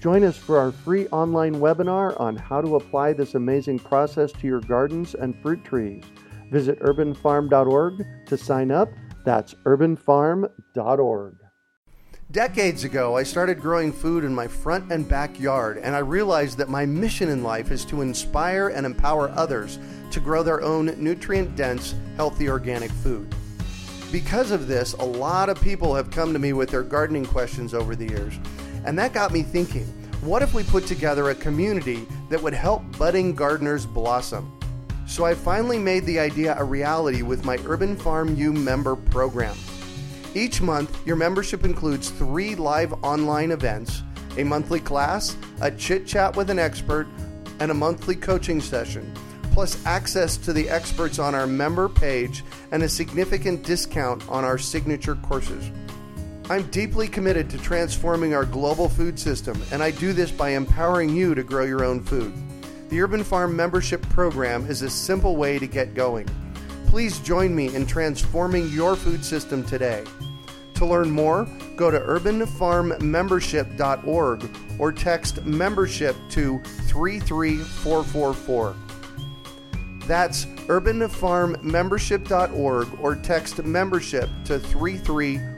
Join us for our free online webinar on how to apply this amazing process to your gardens and fruit trees. Visit urbanfarm.org to sign up. That's urbanfarm.org. Decades ago, I started growing food in my front and backyard, and I realized that my mission in life is to inspire and empower others to grow their own nutrient dense, healthy organic food. Because of this, a lot of people have come to me with their gardening questions over the years, and that got me thinking what if we put together a community that would help budding gardeners blossom? So I finally made the idea a reality with my Urban Farm U member program. Each month, your membership includes three live online events, a monthly class, a chit chat with an expert, and a monthly coaching session, plus access to the experts on our member page and a significant discount on our signature courses. I'm deeply committed to transforming our global food system, and I do this by empowering you to grow your own food. The Urban Farm membership program is a simple way to get going. Please join me in transforming your food system today. To learn more, go to urbanfarmmembership.org or text membership to 33444. That's urbanfarmmembership.org or text membership to 33444.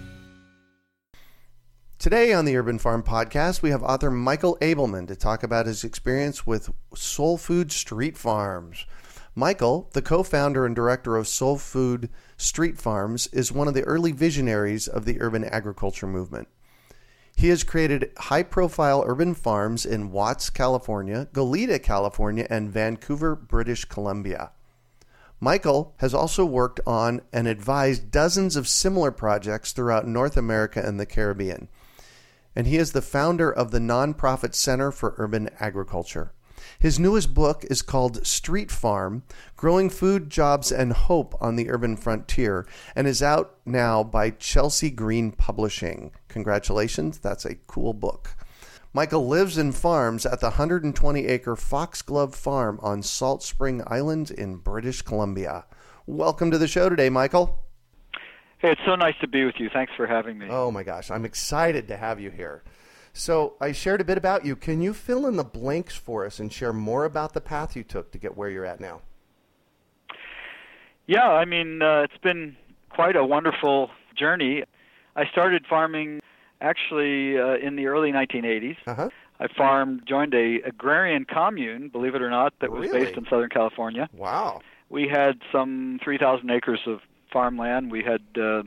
Today on the Urban Farm Podcast, we have author Michael Ableman to talk about his experience with Sole Food Street Farms. Michael, the co founder and director of Sole Food Street Farms, is one of the early visionaries of the urban agriculture movement. He has created high profile urban farms in Watts, California, Goleta, California, and Vancouver, British Columbia. Michael has also worked on and advised dozens of similar projects throughout North America and the Caribbean. And he is the founder of the nonprofit Center for Urban Agriculture. His newest book is called Street Farm Growing Food, Jobs, and Hope on the Urban Frontier and is out now by Chelsea Green Publishing. Congratulations, that's a cool book. Michael lives and farms at the 120 acre Foxglove Farm on Salt Spring Island in British Columbia. Welcome to the show today, Michael. Hey, it's so nice to be with you. Thanks for having me. Oh my gosh, I'm excited to have you here. So I shared a bit about you. Can you fill in the blanks for us and share more about the path you took to get where you're at now? Yeah, I mean, uh, it's been quite a wonderful journey. I started farming actually uh, in the early 1980s. Uh-huh. I farmed, joined a agrarian commune, believe it or not, that was really? based in Southern California. Wow. We had some 3,000 acres of farmland. We had uh,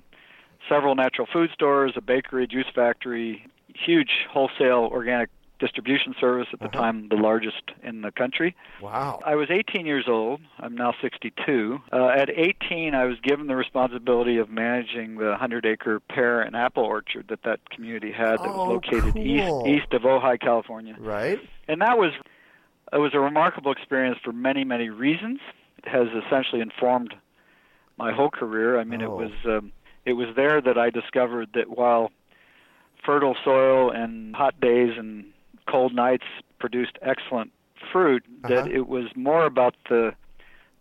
several natural food stores, a bakery, juice factory, huge wholesale organic distribution service at the uh-huh. time the largest in the country. Wow. I was 18 years old. I'm now 62. Uh, at 18, I was given the responsibility of managing the 100 acre pear and apple orchard that that community had that oh, was located cool. east east of Ojai, California. Right. And that was it was a remarkable experience for many many reasons. It has essentially informed my whole career. I mean, oh. it was um, it was there that I discovered that while fertile soil and hot days and cold nights produced excellent fruit, uh-huh. that it was more about the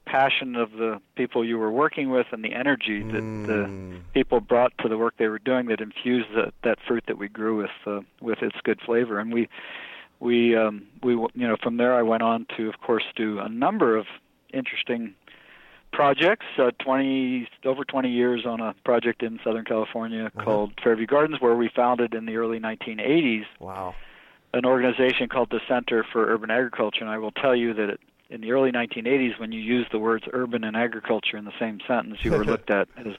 passion of the people you were working with and the energy that mm. the people brought to the work they were doing that infused the, that fruit that we grew with uh, with its good flavor and we we um we you know from there I went on to of course do a number of interesting projects, uh, 20 over 20 years on a project in Southern California uh-huh. called Fairview Gardens, where we founded in the early 1980s. Wow. An organization called the Center for Urban Agriculture, and I will tell you that it, in the early 1980s, when you used the words urban and agriculture in the same sentence, you were looked at as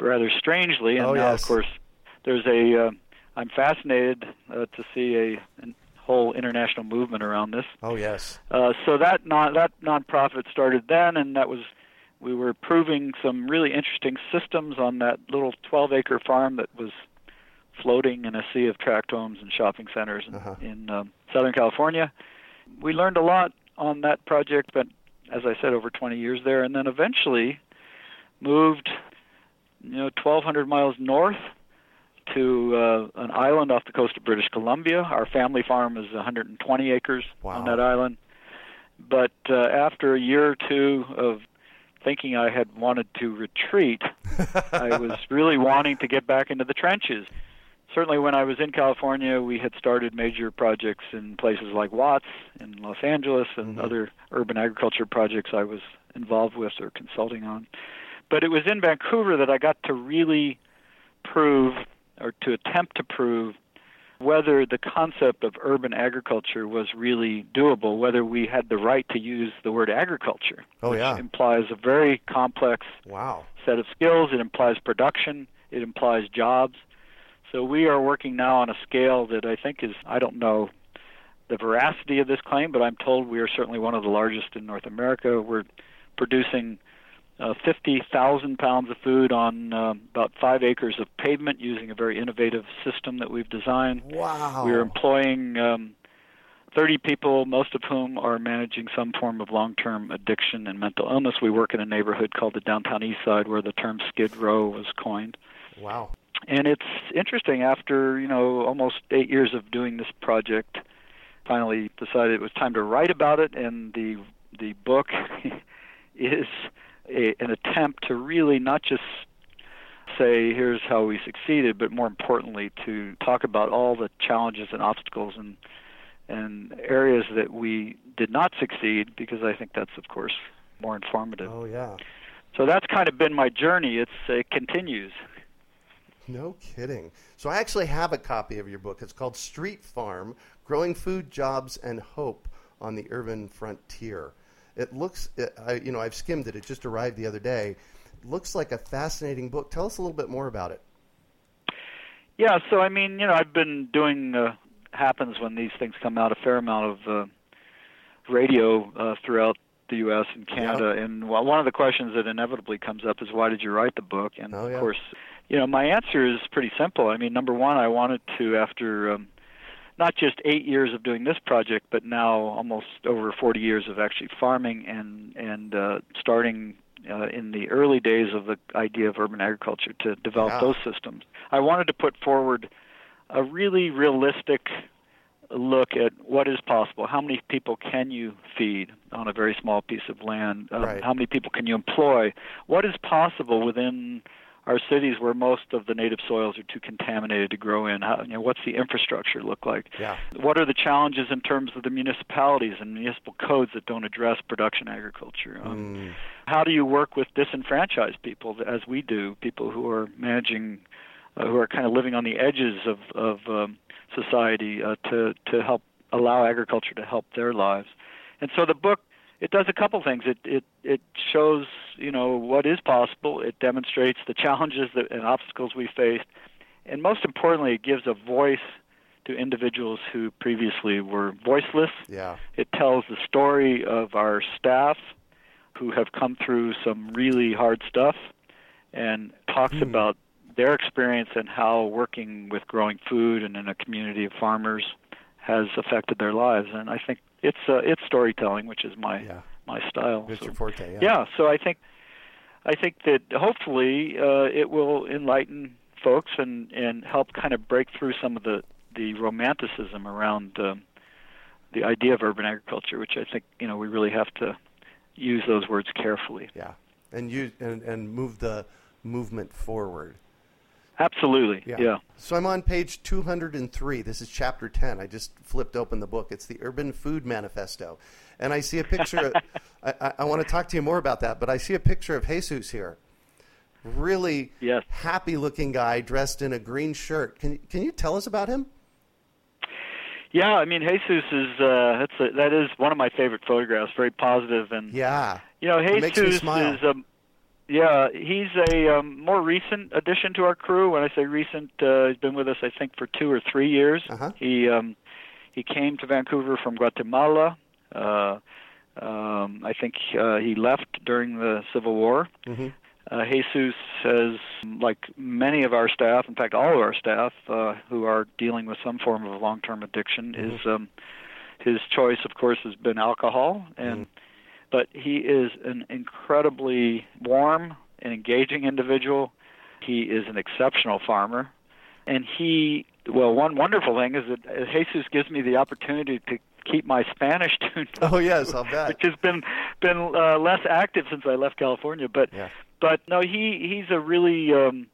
rather strangely. And oh, now, yes. of course, there's a. Uh, I'm fascinated uh, to see a, a whole international movement around this. Oh yes. Uh, so that non that nonprofit started then, and that was we were proving some really interesting systems on that little 12-acre farm that was floating in a sea of tract homes and shopping centers in, Uh-huh. in um, Southern California. We learned a lot on that project, but as I said, over 20 years there, and then eventually moved, you know, 1,200 miles north to uh, an island off the coast of British Columbia. Our family farm is 120 acres on that island. But uh, after a year or two of thinking I had wanted to retreat, I was really wanting to get back into the trenches. Certainly, when I was in California, we had started major projects in places like Watts in Los Angeles and Mhm. other urban agriculture projects I was involved with or consulting on. But it was in Vancouver that I got to really prove, or to attempt to prove, whether the concept of urban agriculture was really doable, whether we had the right to use the word agriculture, Oh, which yeah. implies a very complex Wow. set of skills. It implies production. It implies jobs. So we are working now on a scale that I think is, I don't know the veracity of this claim, but I'm told we are certainly one of the largest in North America. We're producing uh, 50,000 pounds of food on um about five acres of pavement using a very innovative system that we've designed. Wow. We are employing um, 30 people, most of whom are managing some form of long-term addiction and mental illness. We work in a neighborhood called the Downtown East Side, where the term Skid Row was coined. Wow. And it's interesting. After you know almost eight years of doing this project, finally decided it was time to write about it. And the the book is a, an attempt to really not just say here's how we succeeded, but more importantly to talk about all the challenges and obstacles and and areas that we did not succeed because I think that's of course more informative. Oh yeah. So that's kind of been my journey. It's it continues. No kidding. So I actually have a copy of your book. It's called Street Farm: Growing Food, Jobs, and Hope on the Urban Frontier. It looks, it, I, you know, I've skimmed it. It just arrived the other day. It looks like a fascinating book. Tell us a little bit more about it. Yeah, so I mean, you know, I've been doing uh, happens when these things come out a fair amount of uh, radio uh, throughout the U.S. and Canada, and one of the questions that inevitably comes up is why did you write the book? And Oh, yeah. of course, you know, my answer is pretty simple. I mean, number one, I wanted to after um, not just eight years of doing this project, but now almost over 40 years of actually farming and and uh, starting uh, in the early days of the idea of urban agriculture to develop Yeah. those systems. I wanted to put forward a really realistic look at what is possible. How many people can you feed on a very small piece of land? Um, Right. How many people can you employ? What is possible within our cities where most of the native soils are too contaminated to grow in? How, you know, what's the infrastructure look like? Yeah. What are the challenges in terms of the municipalities and municipal codes that don't address production agriculture? Um, Mm. how do you work with disenfranchised people as we do, people who are managing, uh, who are kind of living on the edges of of um, society uh, to to help allow agriculture to help their lives? And so the book it does a couple things. It it it shows you know what is possible. It demonstrates the challenges that, and obstacles we faced, and most importantly, it gives a voice to individuals who previously were voiceless. Yeah. It tells the story of our staff who have come through some really hard stuff and talks Hmm. about their experience and how working with growing food and in a community of farmers has affected their lives. And I think it's uh, it's storytelling, which is my Yeah. my style. It's So- your forte. Yeah. yeah, so I think I think that hopefully uh, it will enlighten folks and and help kind of break through some of the the romanticism around um, the idea of urban agriculture, which I think you know we really have to use those words carefully. Yeah. And use and, and move the movement forward. Absolutely, yeah. yeah. So I'm on page 203. This is chapter 10. I just flipped open the book. It's the Urban Food Manifesto. And I see a picture. of, I, I, I want to talk to you more about that, but I see a picture of Jesus here. Really Yes. happy looking guy dressed in a green shirt. Can, can you tell us about him? Yeah, I mean Jesus is uh, that's a, that is one of my favorite photographs. Very positive and Yeah. you know It makes me Jesus smile. is um, yeah he's a um, more recent addition to our crew. When I say recent, uh, he's been with us I think for two or three years. Uh-huh. He um, he came to Vancouver from Guatemala. Uh, um, I think uh, he left during the Civil War. hmm Uh, Jesus has, like many of our staff, in fact, all of our staff uh, who are dealing with some form of long-term addiction, is um, his choice, of course, has been alcohol, and but he is an incredibly warm and engaging individual. He is an exceptional farmer, and he well, one wonderful thing is that Jesus gives me the opportunity to keep my Spanish tuned Oh yes, I'll bet. which has been been uh, less active since I left California. But Yeah. but no, he he's a really um,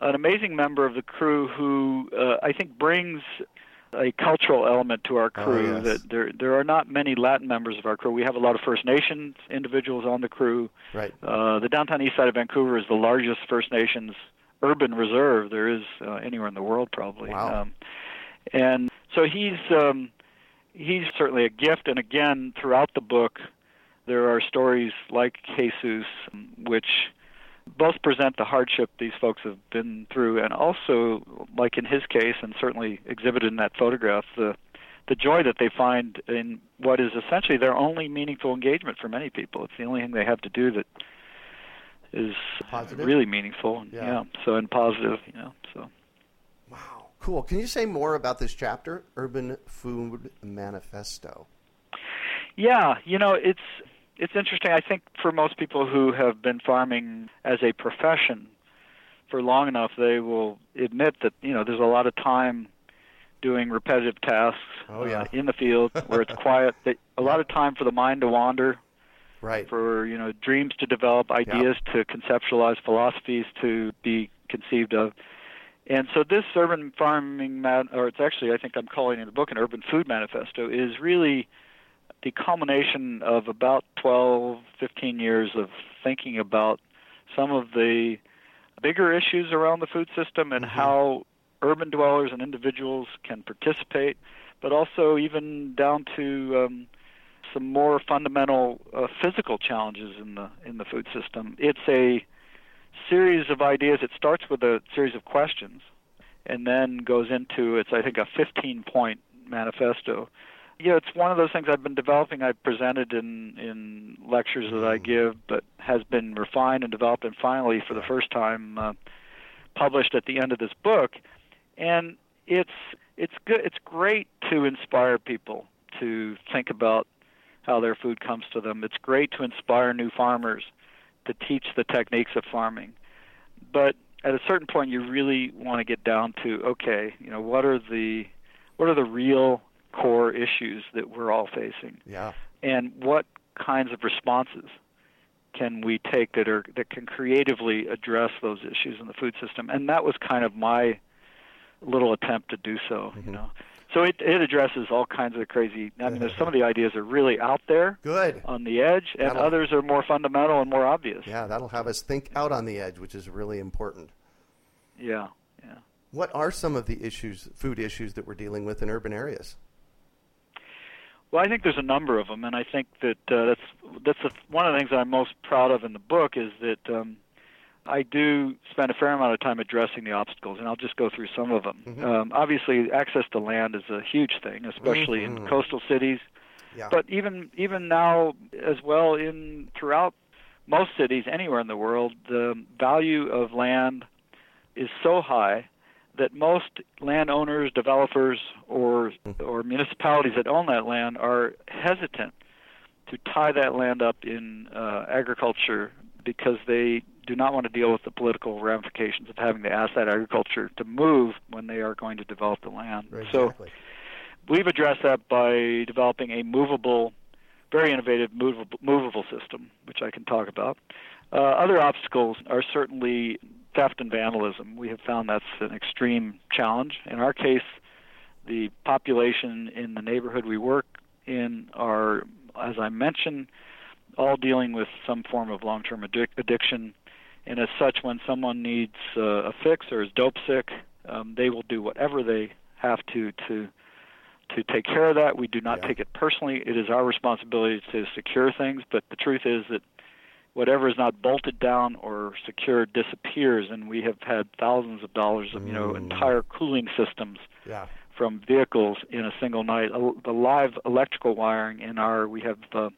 an amazing member of the crew who uh, I think brings a cultural element to our Oh, crew yes. that there there are not many Latin members of our crew. We have a lot of First Nations individuals on the crew. Right. Uh, the downtown east side of Vancouver is the largest First Nations urban reserve there is uh, anywhere in the world, probably. Wow. Um, and so he's um, he's certainly a gift. And again, throughout the book, there are stories like Jesus, which both present the hardship these folks have been through, and also, like in his case, and certainly exhibited in that photograph, the the joy that they find in what is essentially their only meaningful engagement for many people. It's the only thing they have to do that is Positive? really meaningful. And, Yeah. So and positive, you know. So Wow. Cool. Can you say more about this chapter, Urban Food Manifesto? Yeah, you know, it's it's interesting. I think for most people who have been farming as a profession for long enough, they will admit that you know there's a lot of time doing repetitive tasks Oh, yeah. uh, in the field where it's quiet. That a lot of time for the mind to wander, Right. for you know dreams to develop, ideas to conceptualize, philosophies to be conceived of. And so this urban farming, man, or it's actually I think I'm calling in the book an urban food manifesto, is really the culmination of about 12, 15 years of thinking about some of the bigger issues around the food system and how urban dwellers and individuals can participate, but also even down to um, some more fundamental uh, physical challenges in the in the food system. It's a series of ideas. It starts with a series of questions, and then goes into it's I think a 15 point manifesto. Yeah, it's one of those things I've been developing. I've presented in in lectures that I give, but has been refined and developed, and finally, for the first time, uh, published at the end of this book. And it's it's good. It's great to inspire people to think about how their food comes to them. It's great to inspire new farmers to teach the techniques of farming. But at a certain point you really want to get down to okay, you know, what are the what are the real core issues that we're all facing Yeah. and what kinds of responses can we take that are that can creatively address those issues in the food system and that was kind of my little attempt to do so you mm-hmm. know so it it addresses all kinds of crazy i mean there's some of the ideas are really out there Good. on the edge and That'll- others are more fundamental and more obvious Yeah, that'll have us think out on the edge, which is really important. yeah yeah What are some of the issues, food issues that we're dealing with in urban areas? Well, I think there's a number of them, and I think that uh, that's that's a, one of the things I'm most proud of in the book is that um, I do spend a fair amount of time addressing the obstacles, and I'll just go through some of them. Um, obviously, access to land is a huge thing, especially Mhm. in coastal cities, Yeah. but even even now as well in throughout most cities anywhere in the world, the value of land is so high that most landowners, developers, or or municipalities that own that land are hesitant to tie that land up in uh, agriculture because they do not want to deal with the political ramifications of having to ask that agriculture to move when they are going to develop the land. Right, So exactly. we've addressed that by developing a movable, very innovative movable, movable system, which I can talk about. Uh, other obstacles are certainly theft and vandalism. We have found that's an extreme challenge. In our case, the population in the neighborhood we work in are, as I mentioned, all dealing with some form of long-term addic- addiction, and as such, when someone needs uh, a fix or is dope sick, um, they will do whatever they have to to to take care of that. We do not Yeah. take it personally. It is our responsibility to secure things, but the truth is that whatever is not bolted down or secured disappears, and we have had thousands of dollars of you know Mm. entire cooling systems Yeah. from vehicles in a single night. The live electrical wiring in our we have uh,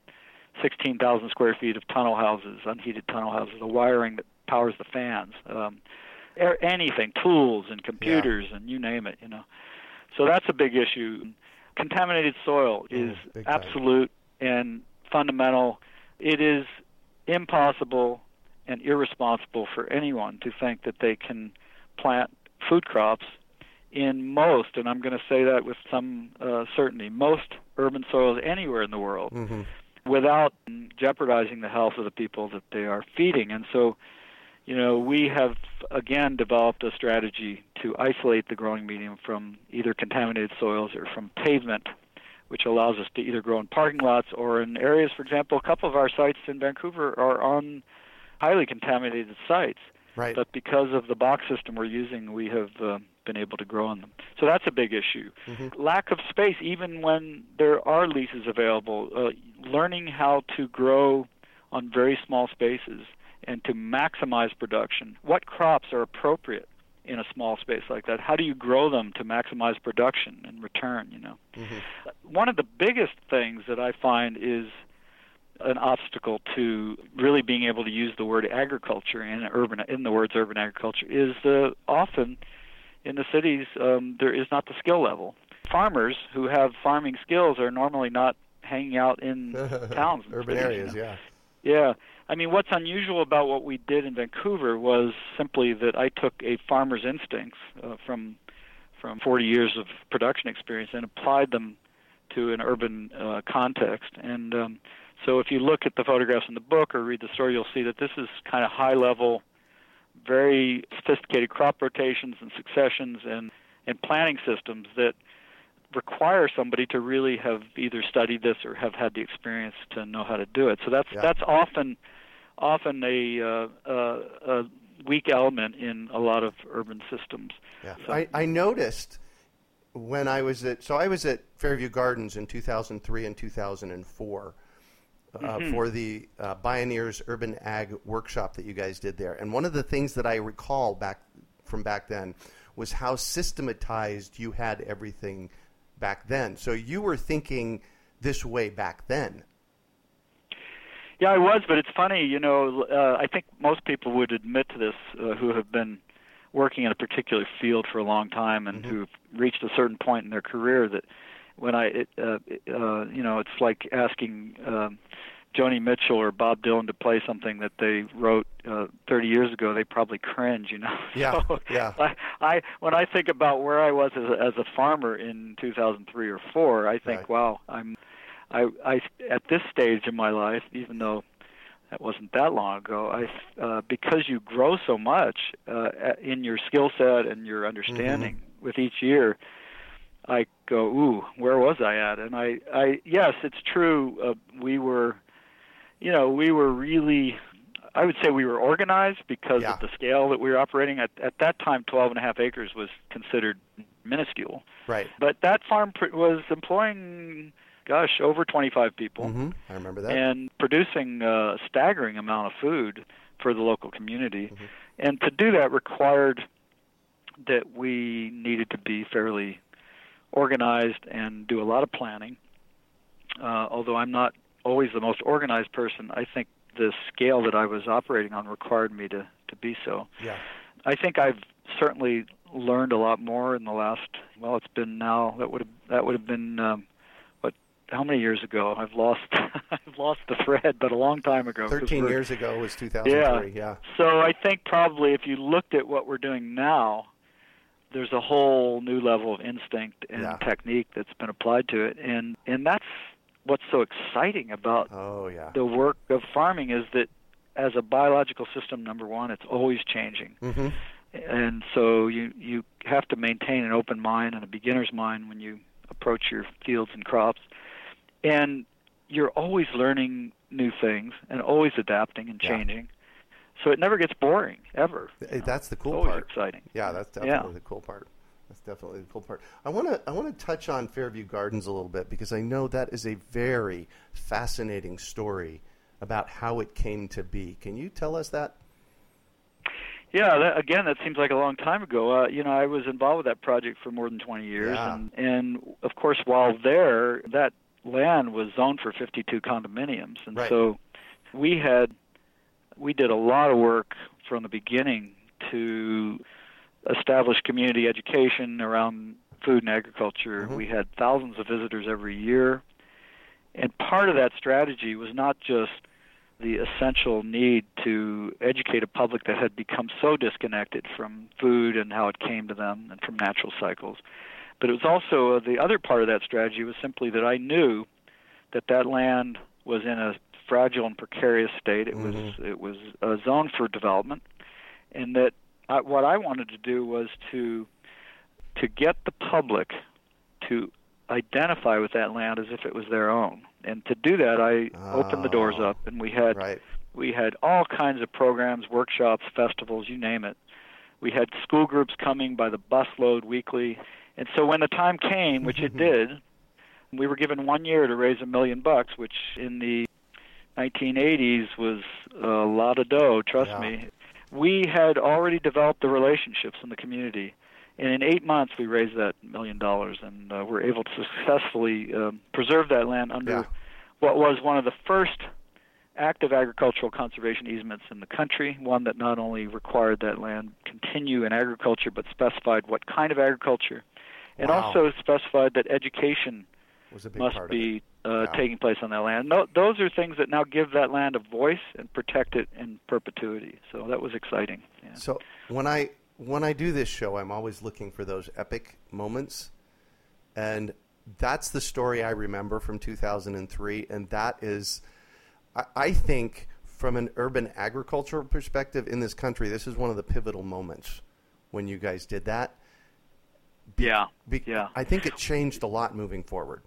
16,000 square feet of tunnel houses, unheated tunnel houses. The wiring that powers the fans, um, anything, tools and computers and you name it. You know, so that's a big issue. Contaminated soil is Mm, absolute and fundamental. It is impossible and irresponsible for anyone to think that they can plant food crops in most, and I'm going to say that with some uh, certainty, most urban soils anywhere in the world hmm without jeopardizing the health of the people that they are feeding. And so, you know, we have again developed a strategy to isolate the growing medium from either contaminated soils or from pavement, which allows us to either grow in parking lots or in areas, for example, a couple of our sites in Vancouver are on highly contaminated sites. Right. But because of the box system we're using, we have uh, been able to grow on them. So that's a big issue. Mhm. Lack of space, even when there are leases available, uh, learning how to grow on very small spaces and to maximize production. What crops are appropriate in a small space like that? How do you grow them to maximize production and return? You know, Mhm. one of the biggest things that I find is an obstacle to really being able to use the word agriculture in urban in the words urban agriculture is uh, often in the cities um, there is not the skill level. Farmers who have farming skills are normally not hanging out in towns, Urban cities, you areas, know. yeah. Yeah. I mean, what's unusual about what we did in Vancouver was simply that I took a farmer's instincts uh, from from 40 years of production experience and applied them to an urban uh, context. And um, so, if you look at the photographs in the book or read the story, you'll see that this is kind of high level, very sophisticated crop rotations and successions and and planting systems that require somebody to really have either studied this or have had the experience to know how to do it. So that's Yeah. that's often often a, uh, uh, a weak element in a lot of urban systems. Yeah. So- I, I noticed when I was at so I was at Fairview Gardens in 2003 and 2004 uh, Mm-hmm. for the uh, Bioneers Urban Ag workshop that you guys did there. And one of the things that I recall back from back then was how systematized you had everything back then. So you were thinking this way back then. Yeah, I was, but it's funny, you know. Uh, I think most people would admit to this uh, who have been working in a particular field for a long time and who've reached a certain point in their career that when I, it, uh, uh, you know, it's like asking um, Joni Mitchell or Bob Dylan to play something that they wrote uh, 30 years ago. They probably cringe, you know. Yeah, So yeah. I, I when I think about where I was as a, as a farmer in 2003 or four, I think, Right. wow, I'm I, I at this stage in my life, even though that wasn't that long ago, I uh, because you grow so much uh, in your skill set and your understanding with each year, I go, ooh, where was I at? And I, I yes, it's true. Uh, we were, you know, we were really. I would say we were organized because Yeah. of the scale that we were operating at. At that time, 12 and a half acres was considered minuscule. Right. But that farm pr- was employing, gosh, over 25 people hmm I remember that. and producing a staggering amount of food for the local community. Mm-hmm. And to do that required that we needed to be fairly organized and do a lot of planning. Uh, although I'm not always the most organized person, I think the scale that I was operating on required me to, to be so. yeah. I think I've certainly learned a lot more in the last. Well, it's been now that would have that would have been um? How many years ago? I've lost I've lost the thread, but a long time ago. 13 years ago was 2003. Yeah. So I think probably if you looked at what we're doing now, there's a whole new level of instinct and Yeah. technique that's been applied to it, and and that's what's so exciting about Oh yeah. the work of farming is that as a biological system, number one, it's always changing hmm and so you you have to maintain an open mind and a beginner's mind when you approach your fields and crops and you're always learning new things and always adapting and Yeah. changing so it never gets boring ever That's the it's cool always part. exciting Yeah, that's Yeah. definitely the cool part. That's definitely the cool part. I want to I want to touch on Fairview Gardens a little bit because I know that is a very fascinating story about how it came to be. Can you tell us that? Yeah, that, again, that seems like a long time ago. Uh, you know, I was involved with that project for more than 20 years, Yeah. and and of course, while there, that land was zoned for 52 condominiums, and Right. so we had we did a lot of work from the beginning to establish community education around food and agriculture. Mhm. We had thousands of visitors every year, and part of that strategy was not just the essential need to educate a public that had become so disconnected from food and how it came to them and from natural cycles. But it was also uh, the other part of that strategy was simply that I knew that that land was in a fragile and precarious state. It was Mhm. it was a zone for development, and that I, what I wanted to do was to to get the public to identify with that land as if it was their own. And to do that, I opened the doors Oh. up, and we had Right. we had all kinds of programs, workshops, festivals, you name it. We had school groups coming by the busload weekly. And so when the time came, which it did, we were given one year to raise a million bucks, which in the 1980s was a lot of dough, trust Yeah. me. We had already developed the relationships in the community. And in eight months, we raised that million dollars, and uh, were able to successfully um, preserve that land under Yeah. what was one of the first active agricultural conservation easements in the country, one that not only required that land continue in agriculture, but specified what kind of agriculture, and Wow. also specified that education Was a big must be uh, taking place on that land. No, those are things that now give that land a voice and protect it in perpetuity. So that was exciting. Yeah. So when I when I do this show, I'm always looking for those epic moments, and that's the story I remember from 2003, and that is, I, I think, from an urban agricultural perspective in this country, this is one of the pivotal moments when you guys did that. Yeah, Be- yeah. I think it changed a lot moving forward.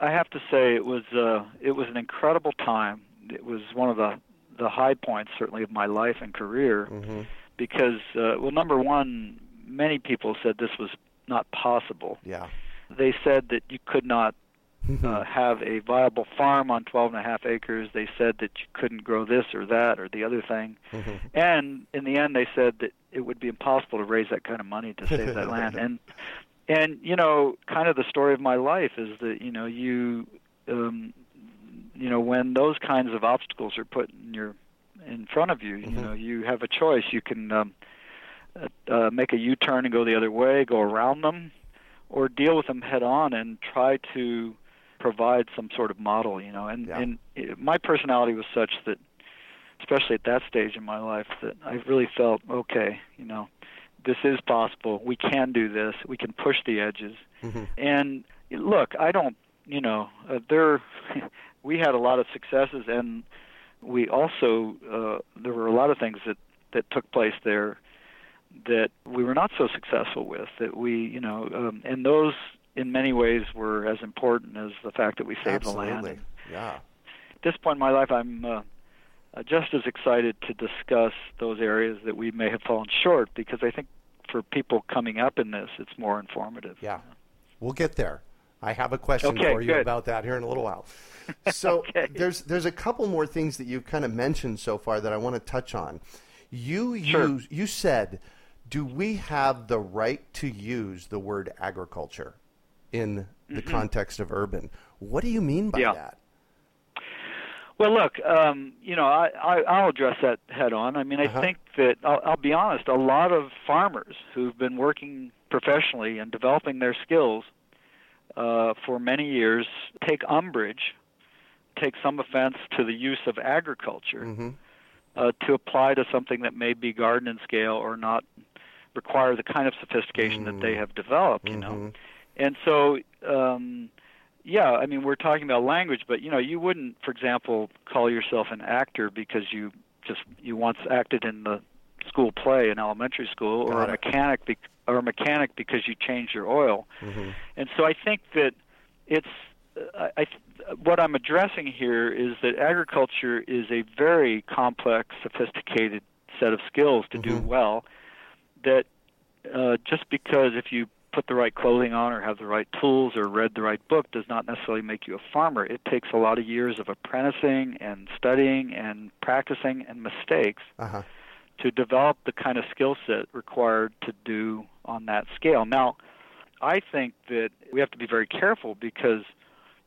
I have to say it was uh, it was an incredible time. It was one of the the high points certainly of my life and career hmm because uh, well number one many people said this was not possible. Yeah. They said that you could not uh, have a viable farm on 12 and a half acres. They said that you couldn't grow this or that or the other thing. Mhm. And in the end, they said that it would be impossible to raise that kind of money to save that land. And and you know, kind of the story of my life is that you know you um, you know when those kinds of obstacles are put in your in front of you, you Mhm. know, you have a choice. You can um, uh, uh, make a U-turn and go the other way, go around them, or deal with them head on and try to provide some sort of model. You know, and Yeah. and it, my personality was such that especially at that stage in my life, that I really felt okay. You know, this is possible. We can do this. We can push the edges. Mhm. And look, I don't. You know, uh, there. we had a lot of successes, and we also uh, there were a lot of things that that took place there that we were not so successful with. That we, you know, um, and those in many ways were as important as the fact that we saved the land. Absolutely. Yeah. At this point in my life, I'm uh, uh, just as excited to discuss those areas that we may have fallen short because I think for people coming up in this, it's more informative. Yeah. We'll get there. I have a question Okay, for you good. about that here in a little while. So Okay. there's there's a couple more things that you've kind of mentioned so far that I want to touch on. You Sure. use you said, do we have the right to use the word agriculture in the context of urban? What do you mean by Mm-hmm. Yeah. that? Well, look, um, you know, I, I, I'll address that head on. I mean, I Uh-huh. think that I'll, I'll be honest. A lot of farmers who've been working professionally and developing their skills uh, for many years take umbrage, take some offense to the use of agriculture hmm uh, to apply to something that may be garden and scale or not require the kind of sophistication that they have developed. You know, Mhm. and so um yeah i mean we're talking about language but you know you wouldn't for example call yourself an actor because you just you once acted in the school play in elementary school or Got a mechanic be- or a mechanic because you changed your oil Mhm. and so i think that it's uh, I, I what i'm addressing here is that agriculture is a very complex sophisticated set of skills to do Mhm. well that uh, just because if you put the right clothing on or have the right tools or read the right book does not necessarily make you a farmer. It takes a lot of years of apprenticing and studying and practicing and mistakes Uh-huh. to develop the kind of skill set required to do on that scale. Now, I think that we have to be very careful because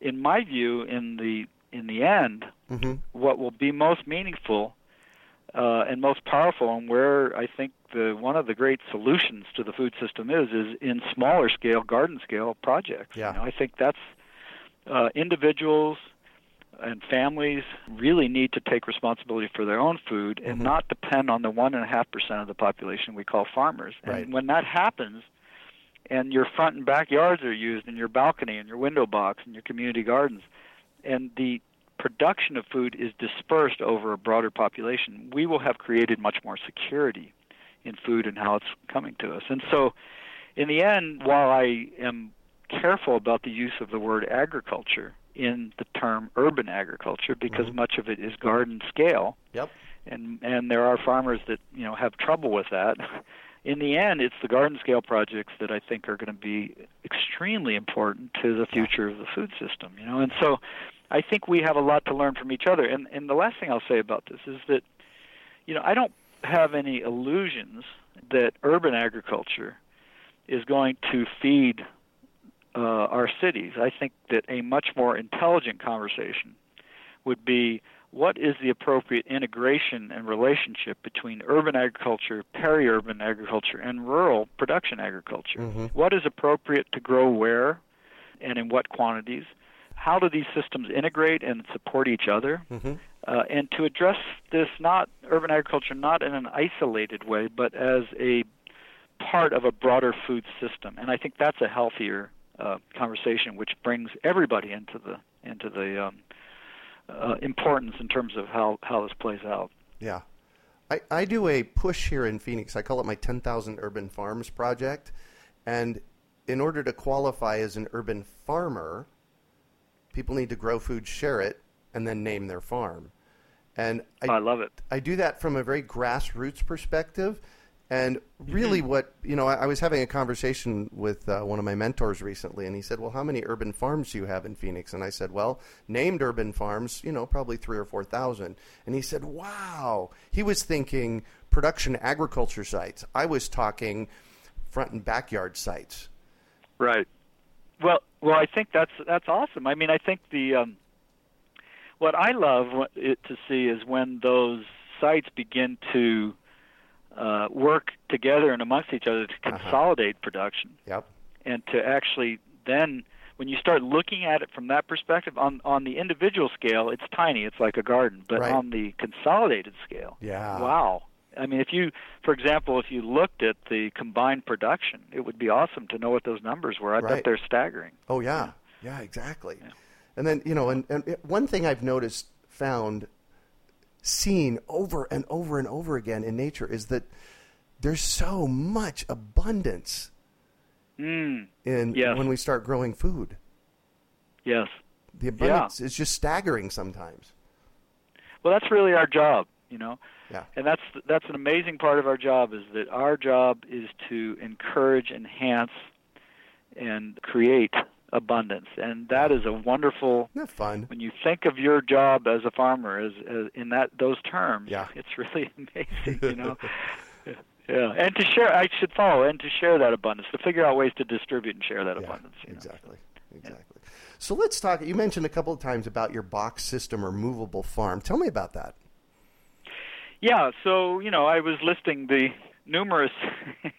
in my view in the in the end Mm-hmm. what will be most meaningful uh, and most powerful, and where I think the one of the great solutions to the food system is, is in smaller scale, garden scale projects. Yeah. You know, I think that's uh, individuals and families really need to take responsibility for their own food and Mhm. not depend on the one and a half percent of the population we call farmers. Right. And when that happens, and your front and backyards are used, and your balcony, and your window box, and your community gardens, and the production of food is dispersed over a broader population, we will have created much more security in food and how it's coming to us. And so, in the end, while I am careful about the use of the word agriculture in the term urban agriculture, because Mhm. much of it is garden scale, Yep. and and there are farmers that you know have trouble with that. In the end, it's the garden scale projects that I think are going to be extremely important to the future of the food system. You know, and so I think we have a lot to learn from each other. And and the last thing I'll say about this is that you know I don't have any illusions that urban agriculture is going to feed uh, our cities. I think that a much more intelligent conversation would be what is the appropriate integration and relationship between urban agriculture, peri-urban agriculture, and rural production agriculture? Mhm. What is appropriate to grow where and in what quantities? How do these systems integrate and support each other? Mhm. uh, and to address this not urban agriculture not in an isolated way but as a part of a broader food system and i think that's a healthier uh, conversation which brings everybody into the into the um, uh, importance in terms of how how this plays out Yeah. I, I do a push here in Phoenix. I call it my 10,000 Urban Farms project. And in order to qualify as an urban farmer, people need to grow food, share it, and then name their farm. And I, i love it I do that from a very grassroots perspective. And really, what, you know, I, I was having a conversation with uh, one of my mentors recently, and he said, Well, how many urban farms do you have in Phoenix? And I said, Well, named urban farms, you know, probably three or 4,000. And he said, Wow. He was thinking production agriculture sites. I was talking front and backyard sites. Right. Well, well, I think that's that's awesome. I mean, I think the um, what I love it to see is when those sites begin to uh, work together and amongst each other to Uh-huh. consolidate production Yep. and to actually then when you start looking at it from that perspective on on the individual scale it's tiny it's like a garden but Right. on the consolidated scale Yeah. wow i mean if you for example if you looked at the combined production it would be awesome to know what those numbers were i Right. bet they're staggering Oh yeah, yeah, exactly. And then you know, and, and one thing I've noticed, found, seen over and over and over again in nature is that there's so much abundance mm, in Yes. when we start growing food. yes The abundance is just staggering sometimes. well that's really our job you know Yeah. and that's that's an amazing part of our job is that our job is to encourage enhance and create abundance and that is a wonderful Isn't that fun? when you think of your job as a farmer as, as in that those terms Yeah. it's really amazing you know yeah and to share i should follow and to share that abundance to figure out ways to distribute and share that Yeah, abundance you know. exactly. Exactly. So let's talk. You mentioned a couple of times about your box system or movable farm. Tell me about that. Yeah, so you know, I was listing the numerous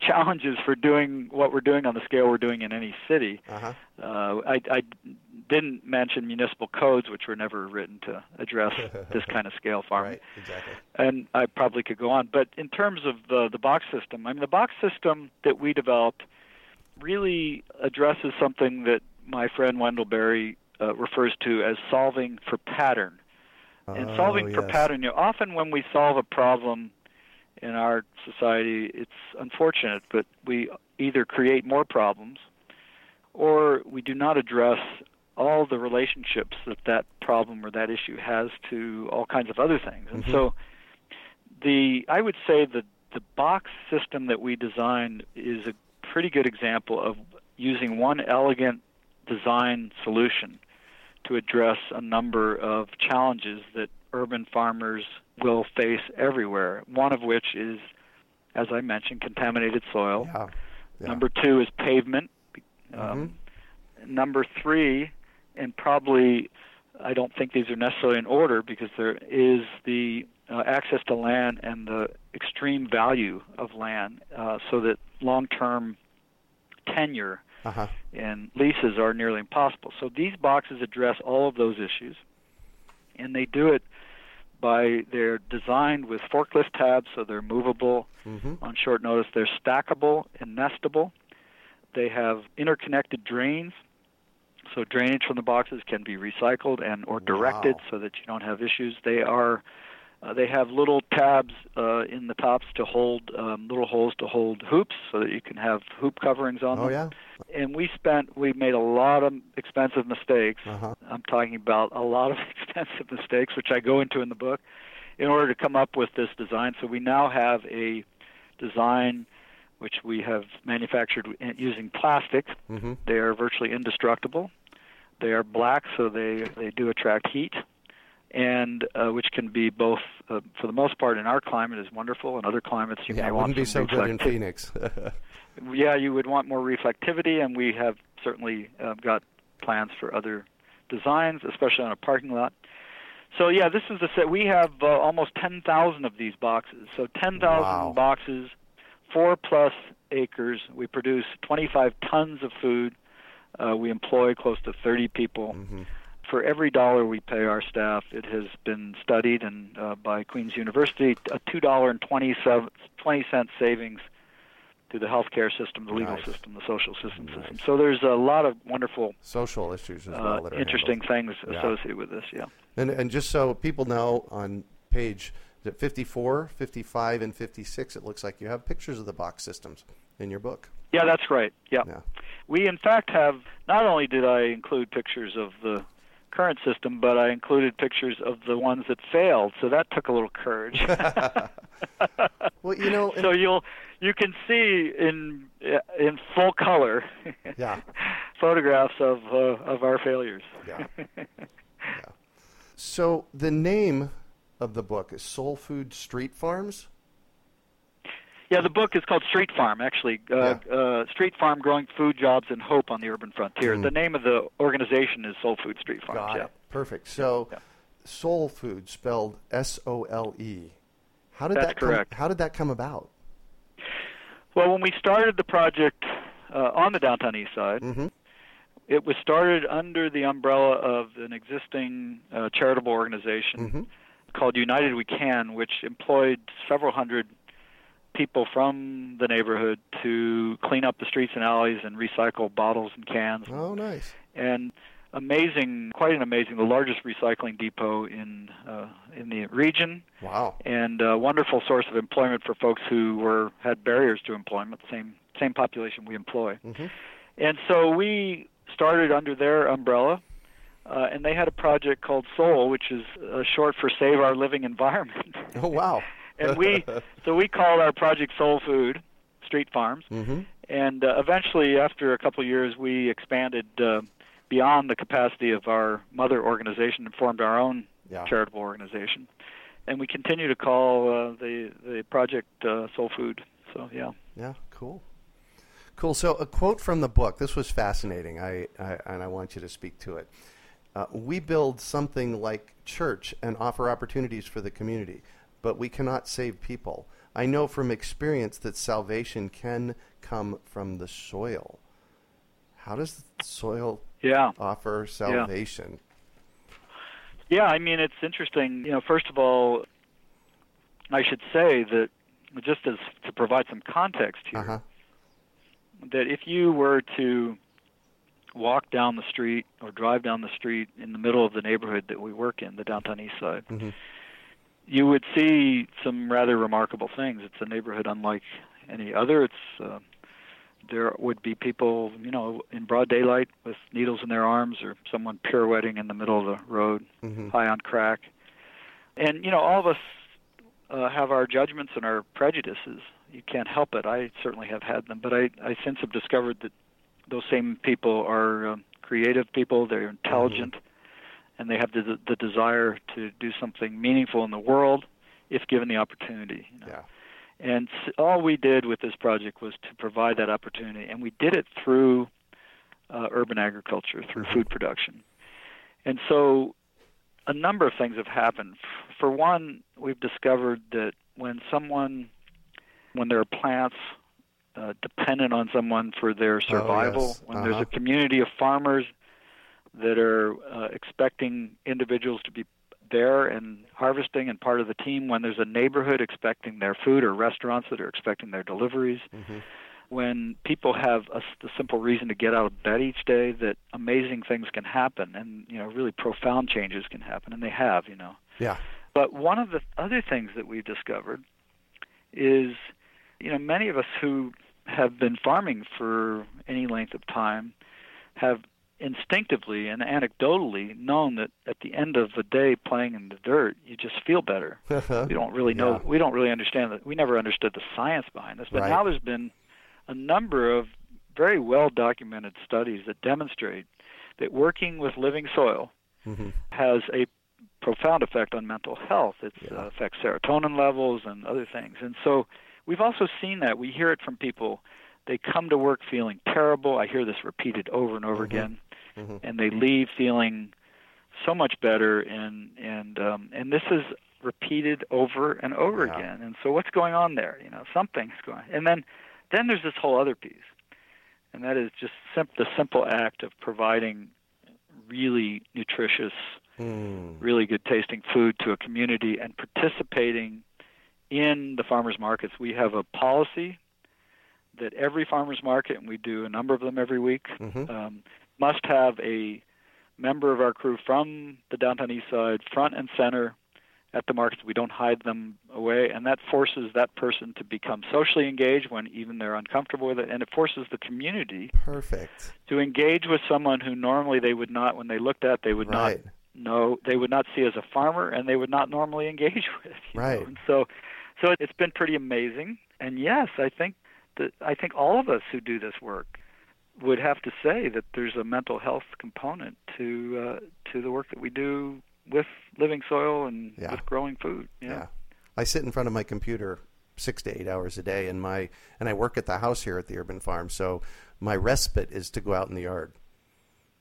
challenges for doing what we're doing on the scale we're doing in any city. Uh-huh. Uh, I, I didn't mention municipal codes, which were never written to address this kind of scale farming. Right. Exactly. And I probably could go on, but in terms of the the box system, I mean, the box system that we developed really addresses something that my friend Wendell Berry uh, refers to as solving for pattern. And Oh, solving for pattern, you know, often when we solve a problem in our society, it's unfortunate, but we either create more problems or we do not address all the relationships that that problem or that issue has to all kinds of other things. And Mhm. so the I would say that the box system that we designed is a pretty good example of using one elegant design solution to address a number of challenges that urban farmers will face everywhere. One of which is, as I mentioned, contaminated soil. Yeah. yeah. Number two is pavement. Um, Number three, and probably I don't think these are necessarily in order because there is the uh, access to land and the extreme value of land, uh, so that long-term tenure Uh-huh. and leases are nearly impossible. So these boxes address all of those issues, and they do it by they're designed with forklift tabs, so they're movable Mhm. on short notice. They're stackable and nestable. They have interconnected drains, so drainage from the boxes can be recycled and or directed Wow. so that you don't have issues. They are uh, they have little tabs uh, in the tops to hold um, little holes to hold hoops, so that you can have hoop coverings on Oh them. yeah. And we spent we made a lot of expensive mistakes. Uh-huh. I'm talking about a lot of expensive mistakes, which I go into in the book, in order to come up with this design. So we now have a design which we have manufactured using plastic. Mhm. They are virtually indestructible. They are black, so they they do attract heat, and uh, which can be both, uh, for the most part, in our climate is wonderful. In other climates, you Yeah, may want wouldn't be so good in Phoenix. yeah, you would want more reflectivity, and we have certainly uh, got plans for other designs, especially on a parking lot. So yeah, this is the set. We have uh, almost 10,000 of these boxes. So 10,000 Wow. boxes, four plus acres. We produce 25 tons of food. Uh, we employ close to 30 people. Mhm. For every dollar we pay our staff, it has been studied and uh, by Queen's University a two dollar and twenty twenty cent savings to the healthcare system, the legal Nice. system, the social system Nice. system. So there's a lot of wonderful, Social issues as uh, well that are interesting handled. things Yeah. associated with this. Yeah. And and just so people know, on page 54, 55, and 56, it looks like you have pictures of the box systems in your book. Yeah, that's right. Yeah. Yeah. We in fact have not only did I include pictures of the current system, but I included pictures of the ones that failed. So that took a little courage. Well, you know, so you'll you can see in in full color Yeah. photographs of uh, of our failures. Yeah. yeah. So the name of the book is Sole Food Street Farms. Yeah, the book is called Street Farm, actually. Uh, uh, Street Farm Growing Food Jobs and Hope on the Urban Frontier. Mm. The name of the organization is Sole Food Street Farms. Got yeah. it. Perfect. So, Yeah. Sole Food spelled S O L E. How did That's that come, correct. How did that come about? Well, when we started the project uh, on the downtown east side, Mm-hmm. it was started under the umbrella of an existing uh, charitable organization Mm-hmm. called United We Can, which employed several hundred people from the neighborhood to clean up the streets and alleys and recycle bottles and cans. Oh, nice. And amazing, quite an amazing, the largest recycling depot in uh, in the region, Wow. and a wonderful source of employment for folks who were had barriers to employment, the same same population we employ. Mm-hmm. And so we started under their umbrella, uh, and they had a project called SOLE, which is uh, short for Save Our Living Environment. Oh, wow. and we, so we called our project Sole Food Street Farms. mm-hmm. And uh, eventually, after a couple of years, we expanded uh, beyond the capacity of our mother organization and formed our own Yeah. charitable organization. And we continue to call uh, the the project uh, Sole Food. So yeah. Yeah, cool. Cool. So, a quote from the book. This was fascinating. I, I and I want you to speak to it. Uh, we build something like church and offer opportunities for the community, but we cannot save people. I know from experience that salvation can come from the soil. How does soil Yeah. offer salvation? Yeah, I mean it's interesting. You know, first of all, I should say that just as to provide some context here, Uh huh. that if you were to walk down the street or drive down the street in the middle of the neighborhood that we work in, the downtown east side, hmm you would see some rather remarkable things. It's a neighborhood unlike any other. It's uh, there would be people, you know, in broad daylight with needles in their arms, or someone pirouetting in the middle of the road, hmm high on crack. And you know, all of us uh, have our judgments and our prejudices. You can't help it. I certainly have had them, but I, I since have discovered that those same people are um, creative people. They're intelligent, mm-hmm. and they have the, the desire to do something meaningful in the world if given the opportunity. You know? Yeah. And all we did with this project was to provide that opportunity, and we did it through uh, urban agriculture, through food production. And so a number of things have happened. For one, we've discovered that when someone, when there are plants uh, dependent on someone for their survival, oh, yes. when uh-huh. there's a community of farmers that are uh, expecting individuals to be there and harvesting and part of the team, when there's a neighborhood expecting their food or restaurants that are expecting their deliveries. Mm-hmm. When people have a, the simple reason to get out of bed each day that amazing things can happen and you know really profound changes can happen and they have you know. Yeah. But one of the other things that we've discovered is you know many of us who have been farming for any length of time have instinctively and anecdotally known that at the end of the day playing in the dirt you just feel better we don't really know Yeah. we don't really understand that we never understood the science behind this but Right. now there's been a number of very well documented studies that demonstrate that working with living soil hmm has a profound effect on mental health. It Yeah. uh, affects serotonin levels and other things. And so we've also seen that. We hear it from people. They come to work feeling terrible. I hear this repeated over and over Mhm. again, hmm and they leave feeling so much better. And and um, and this is repeated over and over Yeah. again. And so what's going on there? You know, something's going. And then then there's this whole other piece, and that is just sim- the simple act of providing really nutritious Mm. really good tasting food to a community and participating in the farmers markets. We have a policy that every farmers market, and we do a number of them every week, Mhm. um, must have a member of our crew from the downtown east side, front and center at the markets. We don't hide them away, and that forces that person to become socially engaged when even they're uncomfortable with it, and it forces the community Perfect. to engage with someone who normally they would not, when they looked at, they would not Right. know they would not see as a farmer and they would not normally engage with? Right. and so so it's been pretty amazing and yes i think that i think all of us who do this work would have to say that there's a mental health component to uh, to the work that we do with living soil and Yeah. with growing food you know? Yeah. I sit in front of my computer six to eight hours a day, and my and I work at the house here at the urban farm. So my respite is to go out in the yard.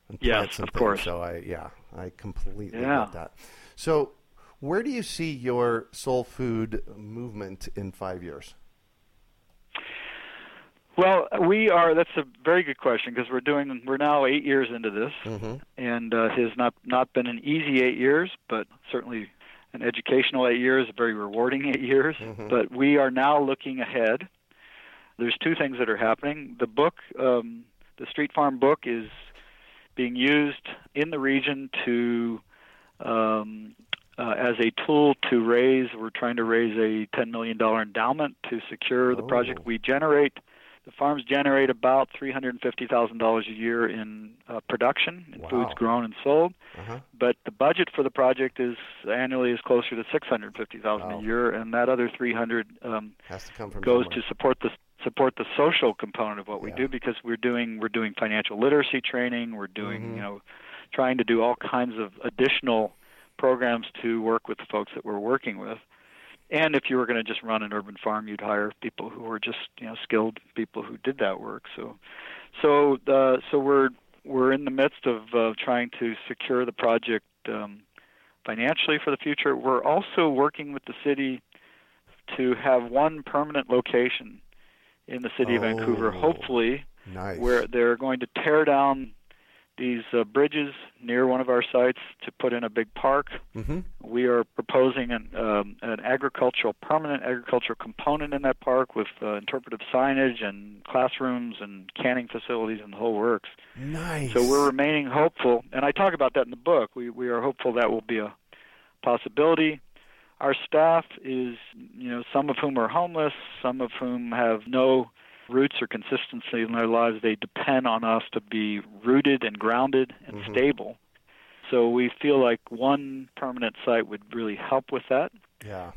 And Yes, of course. So I yeah, I completely Yeah. get that. So where do you see your Sole Food movement in five years? Well, we are. That's a very good question because we're doing. We're now eight years into this, Mm-hmm. and uh, it has not not been an easy eight years, but certainly an educational eight years, a very rewarding eight years. Mhm. But we are now looking ahead. There's two things that are happening. The book, um, the Street Farm book, is being used in the region to um, uh, as a tool to raise. We're trying to raise a $10 million endowment to secure the project. Oh. We generate the farms generate about $350,000 a year in uh, production in Wow. foods grown and sold, Uh-huh. but the budget for the project is annually is closer to 650,000 Wow. a year, and that other 300 um, Has to come from goes somewhere. to support the support the social component of what we Yeah. do because we're doing we're doing financial literacy training, we're doing Mhm. you know trying to do all kinds of additional programs to work with the folks that we're working with. And if you were going to just run an urban farm, you'd hire people who were just you know skilled people who did that work. So, so uh, so we're we're in the midst of uh, trying to secure the project um, financially for the future. We're also working with the city to have one permanent location in the city of Vancouver, Oh. hopefully, nice. where they're going to tear down these uh, bridges near one of our sites to put in a big park. mm-hmm. We are proposing an, um, an agricultural, permanent agricultural component in that park with uh, interpretive signage and classrooms and canning facilities and the whole works. Nice. So we're remaining hopeful, and I talk about that in the book. We we are hopeful that will be a possibility. Our staff is, you know, some of whom are homeless, some of whom have no roots or consistency in their lives. They depend on us to be rooted and grounded and Mhm. stable. So we feel like one permanent site would really help with that. Yeah.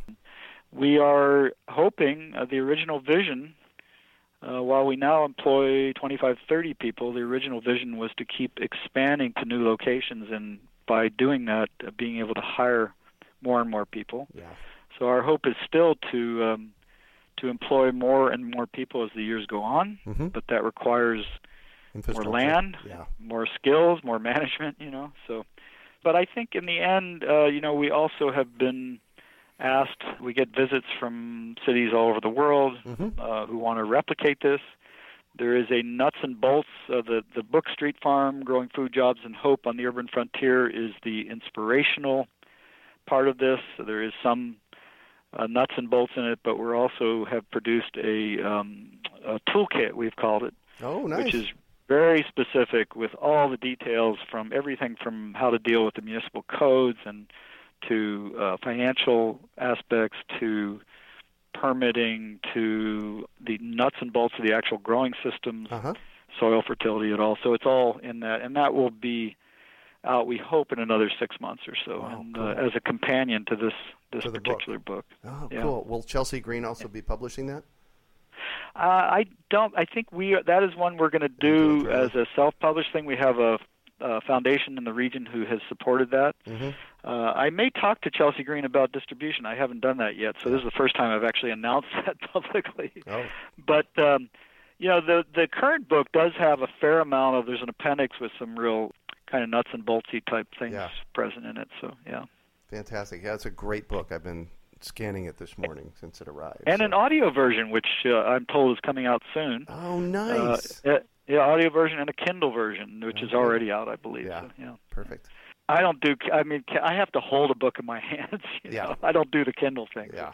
we are hoping uh, the original vision. Uh, while we now employ 25, 30 people, the original vision was to keep expanding to new locations, and by doing that, uh, being able to hire more and more people. Yeah. So our hope is still to um, to employ more and more people as the years go on, Mhm. but that requires more land, Yeah. more skills, more management, you know. So, but I think in the end, uh, you know, we also have been asked. We get visits from cities all over the world Mhm. uh, who want to replicate this. There is a nuts and bolts. Uh, the the book Street Farm: Growing Food Jobs and Hope on the Urban Frontier is the inspirational part of this. So there is some uh, nuts and bolts in it, but we're also have produced a, um, a toolkit. We've called it Oh, nice. which is very specific with all the details from everything from how to deal with the municipal codes and to uh, financial aspects to permitting to the nuts and bolts of the actual growing systems, Uh huh. soil fertility at all. So it's all in that, and that will be out. We hope in another six months or so, Wow, and cool. uh, as a companion to this this the book. particular book. Oh, Yeah. cool. Will Chelsea Green also be publishing that? Uh, I don't. I think we that is one we're going to do as a self-published thing. We have a, a foundation in the region who has supported that. Mm-hmm. Uh, I may talk to Chelsea Green about distribution. I haven't done that yet, so this is the first time I've actually announced that publicly. Oh, But um, you know, the the current book does have a fair amount of. There's an appendix with some real kind of nuts and boltsy type things Yeah. present in it. So yeah, fantastic. Yeah, it's a great book. I've been scanning it this morning since it arrived. and so- an audio version, which uh, I'm told is coming out soon. Oh, nice. Uh, yeah, audio version and a Kindle version, which is already out, I believe. Yeah. So, yeah. Perfect. I don't do. I mean, I have to hold a book in my hands. You Yeah. know? I don't do the Kindle thing. Yeah.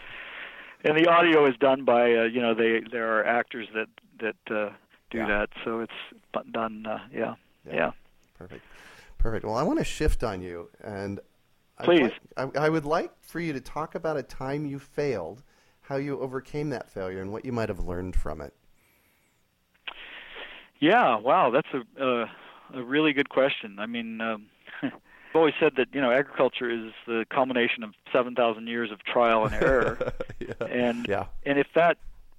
And the audio is done by. Uh, you know, they there are actors that that uh, do Yeah. that, so it's done. Uh, yeah. Yeah. yeah. Perfect. Perfect. Well, I want to shift on you, and I'd Please. like- I, I would like for you to talk about a time you failed, how you overcame that failure, and what you might have learned from it. Yeah, wow, that's a uh, a really good question. I mean, um, I've always said that you know agriculture is the culmination of seven thousand years of trial and error, yeah. and yeah. and if that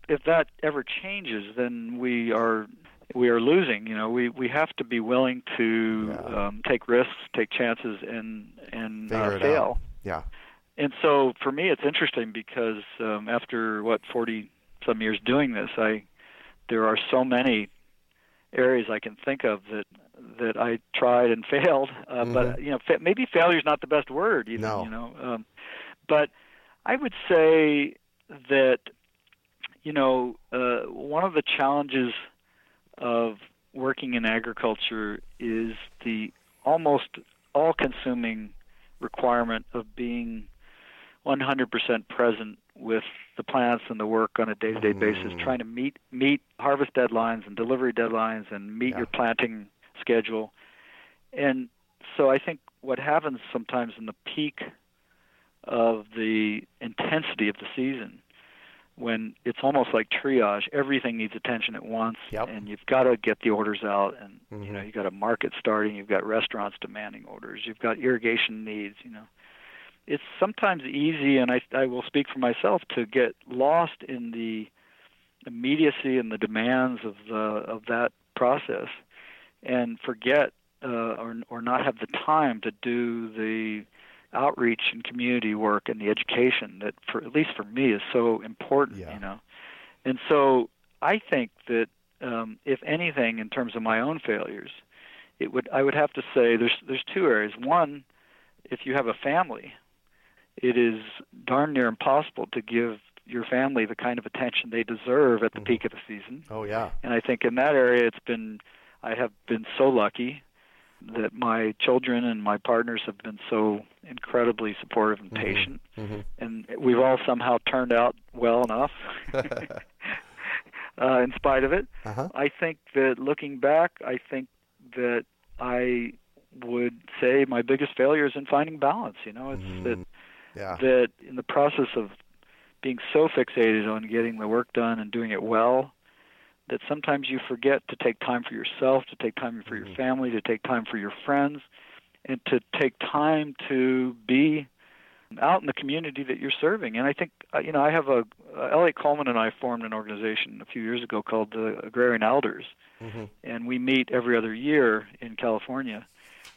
if that ever changes, then we are we are losing. You know, we we have to be willing to Yeah. um, take risks, take chances, and and uh, fail. out. Yeah. And so for me, it's interesting because um, after what forty some years doing this, I there are so many areas I can think of that that I tried and failed. Uh, But you know, fa- maybe failure is not the best word. Even, No. You know, um, but I would say that you know uh, one of the challenges of working in agriculture is the almost all-consuming requirement of being 100% present with the plants and the work on a day-to-day basis, Mm. trying to meet meet harvest deadlines and delivery deadlines and meet Yeah. your planting schedule. And so I think what happens sometimes in the peak of the intensity of the season when it's almost like triage everything needs attention at once Yep. and you've got to get the orders out and you know Mhm. you've got a market starting you've got restaurants demanding orders you've got irrigation needs you know it's sometimes easy and I I will speak for myself to get lost in the immediacy and the demands of the of that process and forget uh, or or not have the time to do the outreach and community work and the education that for at least for me is so important Yeah. you know and so I think that um, if anything in terms of my own failures it would I would have to say there's there's two areas one if you have a family it is darn near impossible to give your family the kind of attention they deserve at the Mhm. peak of the season Oh yeah. and I think in that area, it's been, I have been so lucky that my children and my partners have been so incredibly supportive and Mhm. patient. hmm And we've all somehow turned out well enough, uh, in spite of it. uh-huh. I think that looking back, I think that I would say my biggest failure is in finding balance. You know, it's that Mm. Yeah. that in the process of being so fixated on getting the work done and doing it well that sometimes you forget to take time for yourself, to take time for your Mhm. family, to take time for your friends, and to take time to be out in the community that you're serving. And I think uh, you know, I have a uh, Eliot Coleman and I formed an organization a few years ago called the Agrarian Elders, mm-hmm. and we meet every other year in California,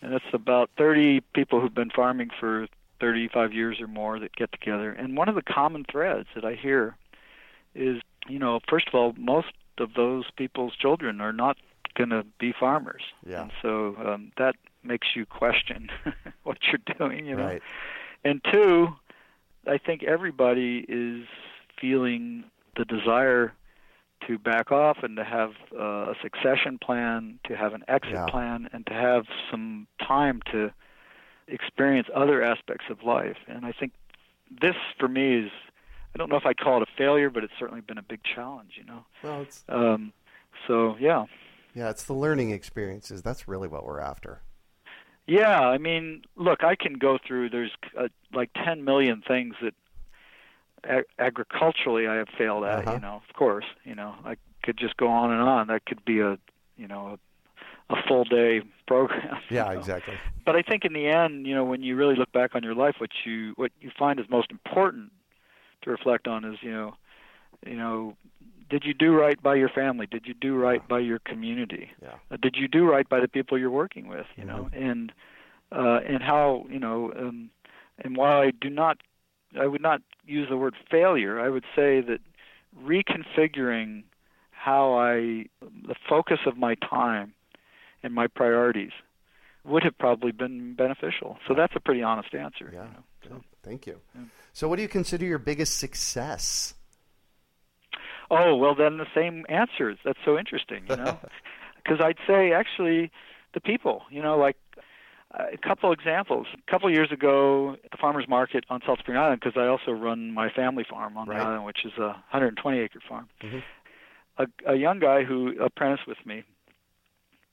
and it's about 30 people who've been farming for 35 years or more that get together. And one of the common threads that I hear is, you know, first of all, most of those people's children are not going to be farmers, yeah. and so um, that makes you question what you're doing, you know. Right. And two, I think everybody is feeling the desire to back off and to have uh, a succession plan, to have an exit yeah. plan, and to have some time to experience other aspects of life. And I think this, for me, is I don't know if I call it a failure, but it's certainly been a big challenge. You know. Well, it's um, so yeah. Yeah, it's the learning experiences. That's really what we're after. Yeah, I mean, look, I can go through. There's uh, like 10 million things that ag- agriculturally I have failed at. Uh-huh. You know, of course, you know, I could just go on and on. That could be a, you know, a, a full day program. Yeah, you know? exactly. But I think in the end, you know, when you really look back on your life, what you what you find is most important to reflect on is, you know, you know, did you do right by your family? Did you do right by your community? Yeah. Uh, did you do right by the people you're working with? You mm-hmm. know, and uh, and how you know, um, and while I do not, I would not use the word failure. I would say that reconfiguring how I, the focus of my time and my priorities would have probably been beneficial. So that's a pretty honest answer. Yeah. You know. Thank you. Yeah. So, what do you consider your biggest success? Oh well, then the same answers. That's so interesting, you know, because I'd say actually the people. You know, like a couple examples. A couple years ago, at the farmers market on Salt Spring Island, because I also run my family farm on right. the island, which is a 120 acre farm. Mm-hmm. A, a young guy who apprenticed with me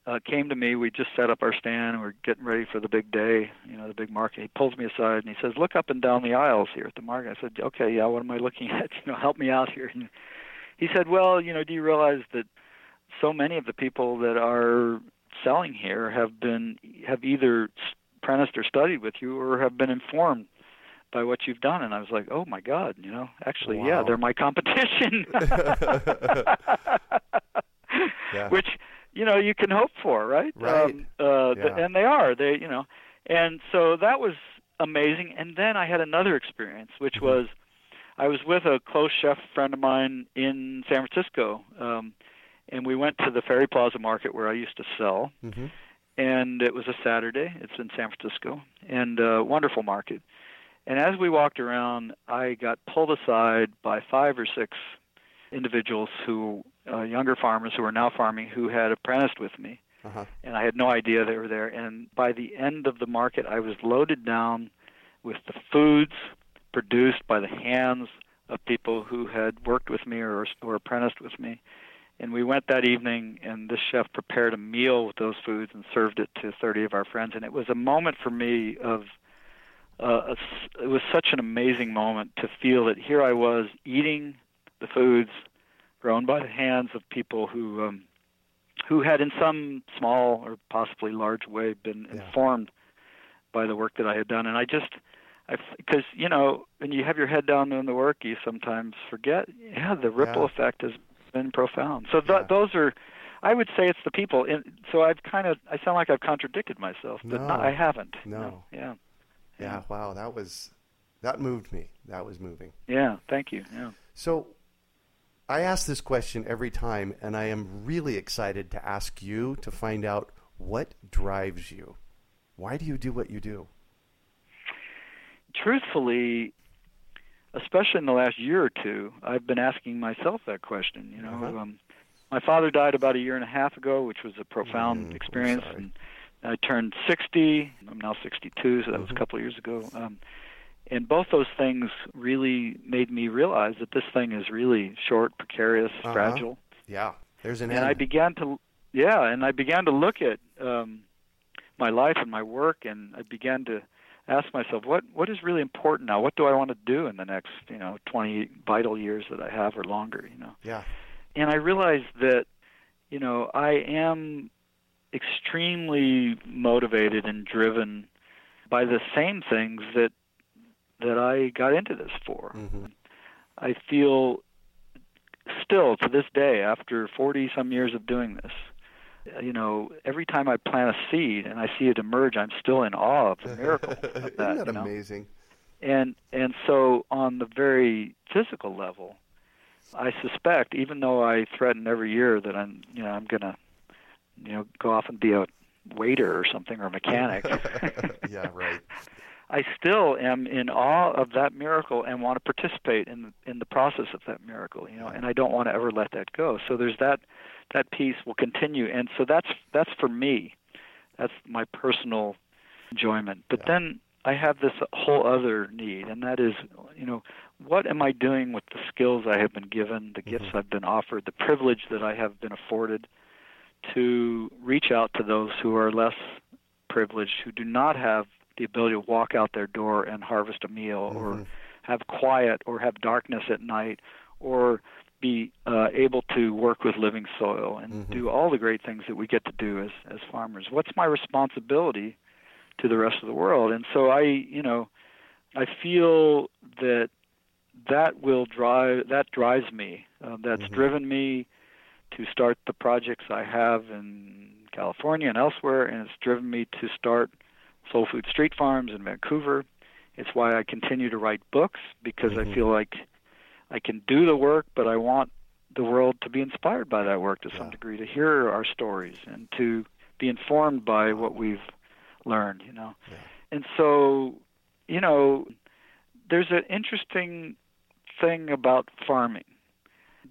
uh, came to me. We just set up our stand. and We're getting ready for the big day, you know, the big market. He pulls me aside and he says, "Look up and down the aisles here at the market." I said, "Okay, yeah. What am I looking at? You know, help me out here." And he said, "Well, you know, do you realize that so many of the people that are selling here have been have either apprenticed or studied with you or have been informed by what you've done and I was like, "Oh my god, you know, actually, wow. yeah, they're my competition." yeah. Which, you know, you can hope for, right? Right. Um, uh, yeah. and they are. They, you know. And so that was amazing. And then I had another experience which mm-hmm. was I was with a close chef friend of mine in San Francisco. Um and we went to the Ferry Plaza Market where I used to sell. Mm-hmm. And it was a Saturday. It's in San Francisco, and a wonderful market. And as we walked around, I got pulled aside by five or six individuals who, uh, younger farmers who are now farming, who had apprenticed with me. Uh-huh. And I had no idea they were there. And by the end of the market, I was loaded down with the foods produced by the hands of people who had worked with me or, or apprenticed with me. And we went that evening, and this chef prepared a meal with those foods and served it to 30 of our friends. And it was a moment for me of, uh, a, it was such an amazing moment to feel that here I was eating the foods grown by the hands of people who, um, who had in some small or possibly large way been Yeah. informed by the work that I had done. And I just, because you know, when you have your head down doing the work, you sometimes forget. Yeah, the ripple Yeah. effect has been profound. So th- Yeah. those are, I would say it's the people. And so I've kind of, I sound like I've contradicted myself, but No. not, I haven't. No. Yeah. Yeah. Wow. That was that moved me. That was moving. Yeah. Thank you. Yeah. So I ask this question every time, and I am really excited to ask you to find out what drives you. Why do you do what you do? Truthfully, especially in the last year or two, I've been asking myself that question. You know, Uh-huh. um, my father died about a year and a half ago, which was a profound Mm, experience. And I turned 60. I'm now 62, so that was Mhm. a couple of years ago. Um, and both those things really made me realize that this thing is really short, precarious, Uh-huh. fragile. Yeah. There's an And end. I began to, yeah, and I began to look at um, my life and my work, and I began to ask myself, what what is really important now? What do I want to do in the next, you know, 20 vital years that I have or longer? You know, yeah. and I realized that, you know, I am extremely motivated and driven by the same things that that I got into this for. hmm I feel still to this day, after 40 some years of doing this, you know, every time I plant a seed and I see it emerge, I'm still in awe of the miracle of that. Isn't that you know? amazing? And and so on the very physical level, I suspect, even though I threaten every year that I'm, you know, I'm gonna, you know, go off and be a waiter or something or a mechanic. yeah, right. I still am in awe of that miracle and want to participate in the, in the process of that miracle, you know, and I don't want to ever let that go. So there's that that piece will continue, and so that's that's for me, that's my personal enjoyment. But Yeah. then I have this whole other need, and that is, you know, what am I doing with the skills I have been given, the gifts mm-hmm. I've been offered, the privilege that I have been afforded to reach out to those who are less privileged, who do not have the ability to walk out their door and harvest a meal, or Mhm. have quiet, or have darkness at night, or be uh, able to work with living soil and Mhm. do all the great things that we get to do as as farmers. What's my responsibility to the rest of the world? And so I, you know, I feel that that will drive that drives me. Uh, that's Mhm. driven me to start the projects I have in California and elsewhere, and it's driven me to start Sole Food Street Farms in Vancouver. It's why I continue to write books because Mhm. I feel like I can do the work, but I want the world to be inspired by that work to some Yeah. degree, to hear our stories and to be informed by what we've learned, you know. Yeah. And so, you know, there's an interesting thing about farming.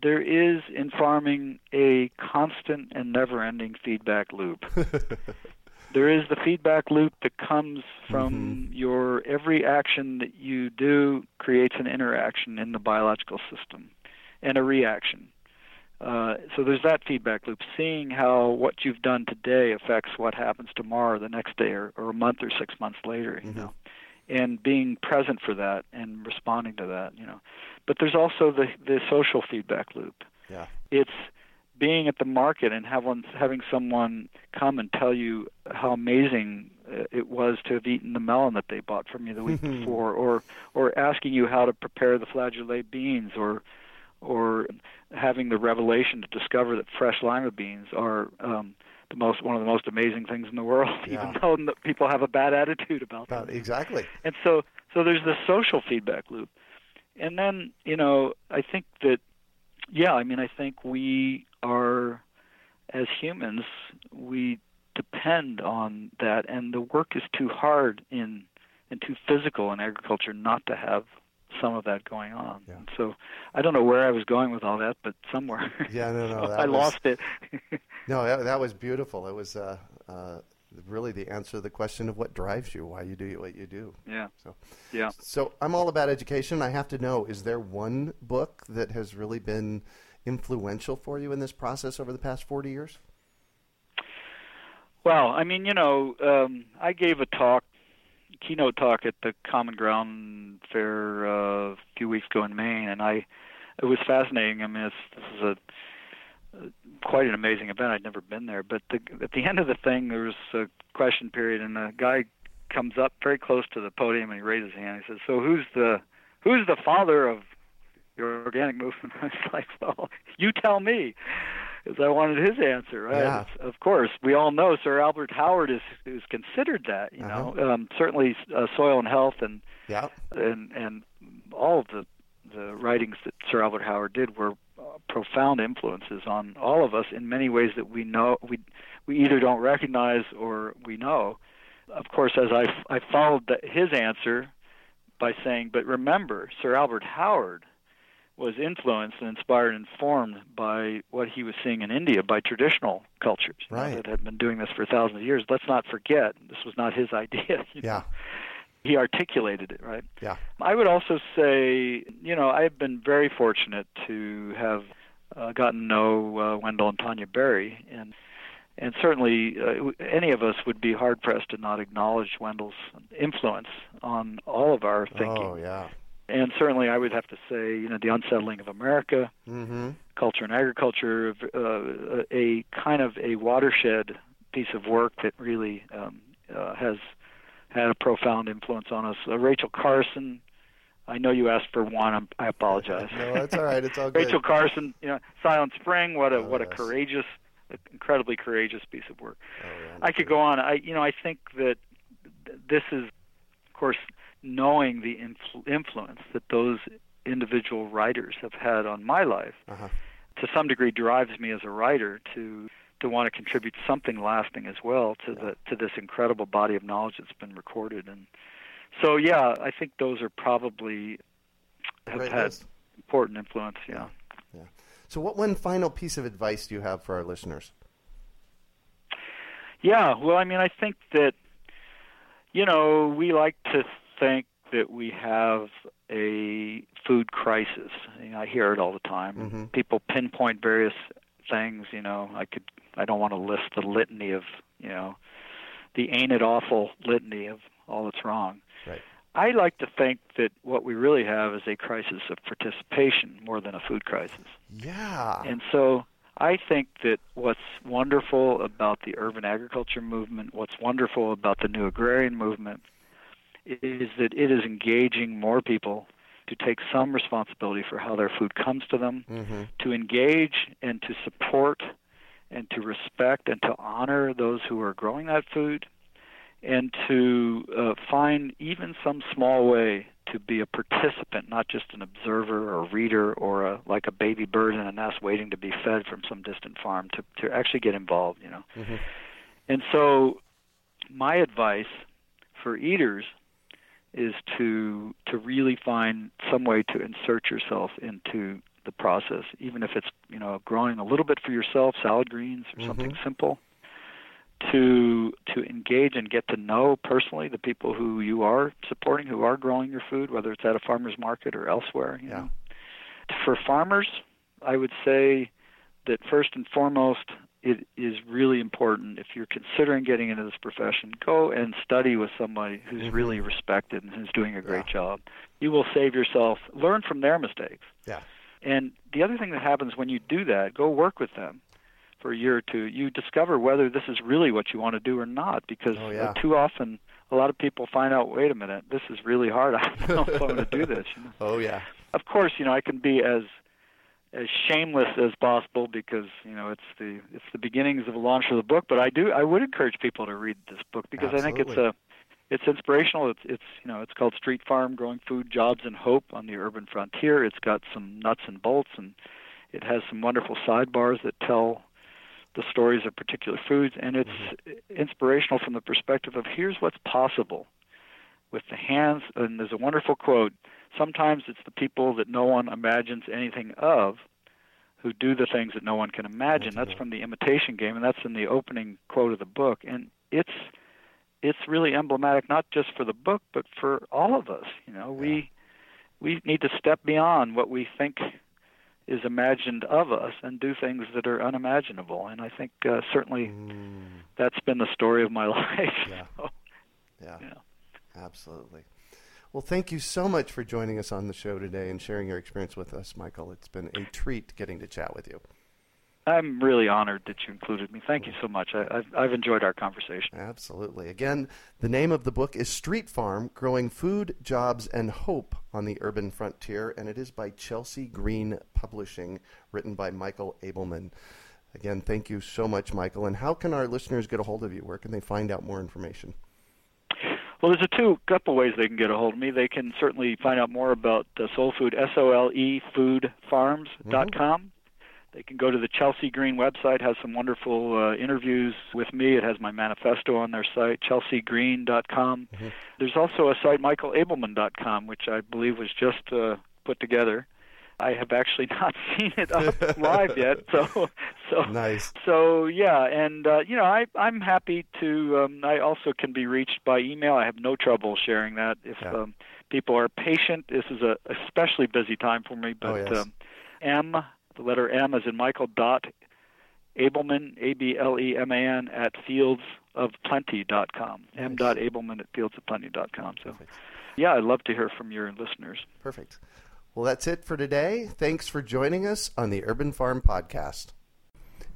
There is in farming a constant and never ending feedback loop. There is the feedback loop that comes from your every action that you do creates an interaction in the biological system and a reaction. Uh, so there's that feedback loop, seeing how what you've done today affects what happens tomorrow, the next day, or, or a month or six months later. You Mhm. know, and being present for that and responding to that. You know, but there's also the the social feedback loop yeah. it's being at the market and one, having someone come and tell you how amazing uh, it was to have eaten the melon that they bought from you the week before, or or asking you how to prepare the flageolet beans, or or having the revelation to discover that fresh lima beans are um, the most one of the most amazing things in the world, Yeah. even though people have a bad attitude about that. Exactly. And so, so there's the social feedback loop, and then you know, I think that, yeah, I mean, I think we are, as humans, we depend on that, and the work is too hard in and too physical in agriculture not to have some of that going on. Yeah. So, I don't know where I was going with all that, but somewhere. Yeah, no, no, that I was- lost it. No, that, that was beautiful. It was uh, uh, really the answer to the question of what drives you, why you do what you do. yeah, So, yeah. so I'm all about education. I have to know: is there one book that has really been influential for you in this process over the past 40 years? Well, I mean, you know, um, I gave a talk, keynote talk at the Common Ground Fair uh, a few weeks ago in Maine, and I, it was fascinating. I mean, it's, this is a uh, quite an amazing event. I'd never been there, but the, at the end of the thing, there was a question period, and a guy comes up very close to the podium and he raises his hand. He says, "So who's the who's the father of your organic movement?" I was like, "Well, you tell me." Because I wanted his answer, right? Yeah. Of course, we all know Sir Albert Howard is is considered that. You know, um, certainly uh, soil and health and Yeah. and and all of the the writings that Sir Albert Howard did were uh, profound influences on all of us in many ways that we know we we either don't recognize or we know. Of course, as I I followed the, his answer by saying, but remember, Sir Albert Howard was influenced and inspired and informed by what he was seeing in India by traditional cultures you know, that had been doing this for thousands of years. Let's not forget this was not his idea. you know. Yeah. He articulated it, right? Yeah. I would also say, you know, I've been very fortunate to have uh, gotten to know uh, Wendell and Tanya Berry, and and certainly uh, any of us would be hard pressed to not acknowledge Wendell's influence on all of our thinking. Oh, yeah. And certainly, I would have to say, you know, the unsettling of America, Mm-hmm. culture and agriculture, uh, a kind of a watershed piece of work that really um, uh, has had a profound influence on us. Uh, Rachel Carson, I know you asked for one. I'm, I apologize. no, that's all right. It's all good. Rachel Carson, you know, Silent Spring. What a Oh, what a courageous, incredibly courageous piece of work. Oh, yeah, I could go on. I you know I think that th- this is, of course, knowing the influ- influence that those individual writers have had on my life Uh-huh. to some degree drives me as a writer to to want to contribute something lasting as well to the to this incredible body of knowledge that's been recorded and so yeah I think those are probably have Great had list. important influence Yeah, yeah So, what one final piece of advice do you have for our listeners? Yeah, well, I mean, I think that, you know, we like to think that we have a food crisis. You know, I hear it all the time. Mhm. People pinpoint various things. You know, I could, I don't want to list the litany of, you know, the ain't it awful litany of all that's wrong. Right. I like to think that what we really have is a crisis of participation more than a food crisis. Yeah. And so I think that what's wonderful about the urban agriculture movement, what's wonderful about the new agrarian movement, is that it is engaging more people to take some responsibility for how their food comes to them, hmm to engage and to support and to respect and to honor those who are growing that food, and to uh, find even some small way to be a participant, not just an observer or a reader or a, like a baby bird in a nest waiting to be fed from some distant farm, to, to actually get involved, you know. Mhm. And so, my advice for eaters is to to really find some way to insert yourself into the process, even if it's you know growing a little bit for yourself, salad greens or mm-hmm. something simple. To to engage and get to know personally the people who you are supporting, who are growing your food, whether it's at a farmer's market or elsewhere. You Yeah. know. For farmers, I would say that first and foremost, it is really important if you're considering getting into this profession, go and study with somebody who's Mhm. really respected and who's doing a great Yeah. job. You will save yourself, learn from their mistakes. Yeah. And the other thing that happens when you do that, go work with them for a year or two. You discover whether this is really what you want to do or not because Oh, uh, yeah. too often a lot of people find out, wait a minute, this is really hard. I don't know if I'm going to do this. You know? Oh yeah. of course, you know, I can be as as shameless as possible because you know it's the it's the beginnings of the launch of the book. But I do I would encourage people to read this book because I think it's a it's inspirational. It's it's you know it's called Street Farm: Growing Food, Jobs, and Hope on the Urban Frontier. It's got some nuts and bolts, and it has some wonderful sidebars that tell the stories of particular foods, and it's mm-hmm. inspirational from the perspective of here's what's possible with the hands. And there's a wonderful quote sometimes it's the people that no one imagines anything of who do the things that no one can imagine. That's from the imitation game, and that's in the opening quote of the book. And it's it's really emblematic not just for the book, but for all of us. You know, we we need to step beyond what we think is imagined of us and do things that are unimaginable. And I think uh, certainly Mm, that's been the story of my life. Yeah. So, yeah. yeah. Absolutely. Well, thank you so much for joining us on the show today and sharing your experience with us, Michael. It's been a treat getting to chat with you. I'm really honored that you included me. Thank you so much. I, I've, I've enjoyed our conversation. Absolutely. Again, the name of the book is Street Farm Growing Food, Jobs, and Hope on the Urban Frontier, and it is by Chelsea Green Publishing, written by Michael Ableman. Again, thank you so much, Michael. And how can our listeners get a hold of you? Where can they find out more information? Well, there's a two couple ways they can get a hold of me. They can certainly find out more about uh, Sole Food, S O L E foodfarms.com. com. They can go to the Chelsea Green website, has some wonderful uh, interviews with me. It has my manifesto on their site, chelseagreen.com. Mhm. There's also a site, michaelableman.com, which I believe was just uh, put together. I have actually not seen it up live yet, so so Nice. so yeah, and uh, you know, I I'm happy to. Um, I also can be reached by email. I have no trouble sharing that. If Yeah. um, people are patient, this is a especially busy time for me. But Oh, yes. um, M, the letter M, is in Michael dot Ableman, A B L E M A N at fieldsofplenty.com. M Nice. dot Ableman at fieldsofplenty.com. So Perfect. yeah, I'd love to hear from your listeners. Perfect. Well, that's it for today. Thanks for joining us on the Urban Farm Podcast.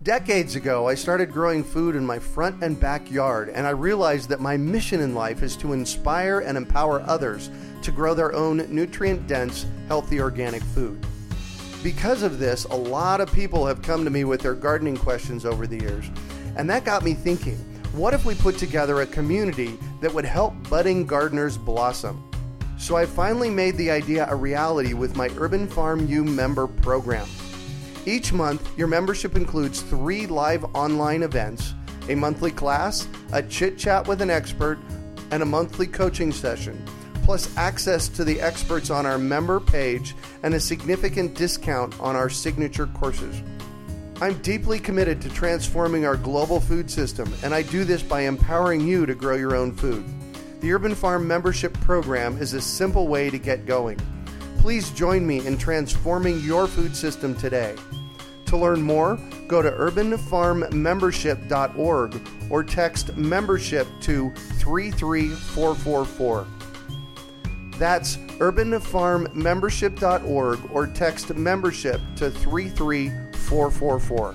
Decades ago, I started growing food in my front and backyard, and I realized that my mission in life is to inspire and empower others to grow their own nutrient dense, healthy organic food. Because of this, a lot of people have come to me with their gardening questions over the years, and that got me thinking what if we put together a community that would help budding gardeners blossom? So I finally made the idea a reality with my Urban Farm U member program. Each month, your membership includes three live online events, a monthly class, a chit chat with an expert, and a monthly coaching session, plus access to the experts on our member page and a significant discount on our signature courses. I'm deeply committed to transforming our global food system, and I do this by empowering you to grow your own food. The Urban Farm membership program is a simple way to get going. Please join me in transforming your food system today. To learn more, go to urbanfarmmembership.org or text membership to 33444. That's urbanfarmmembership.org or text membership to 33444.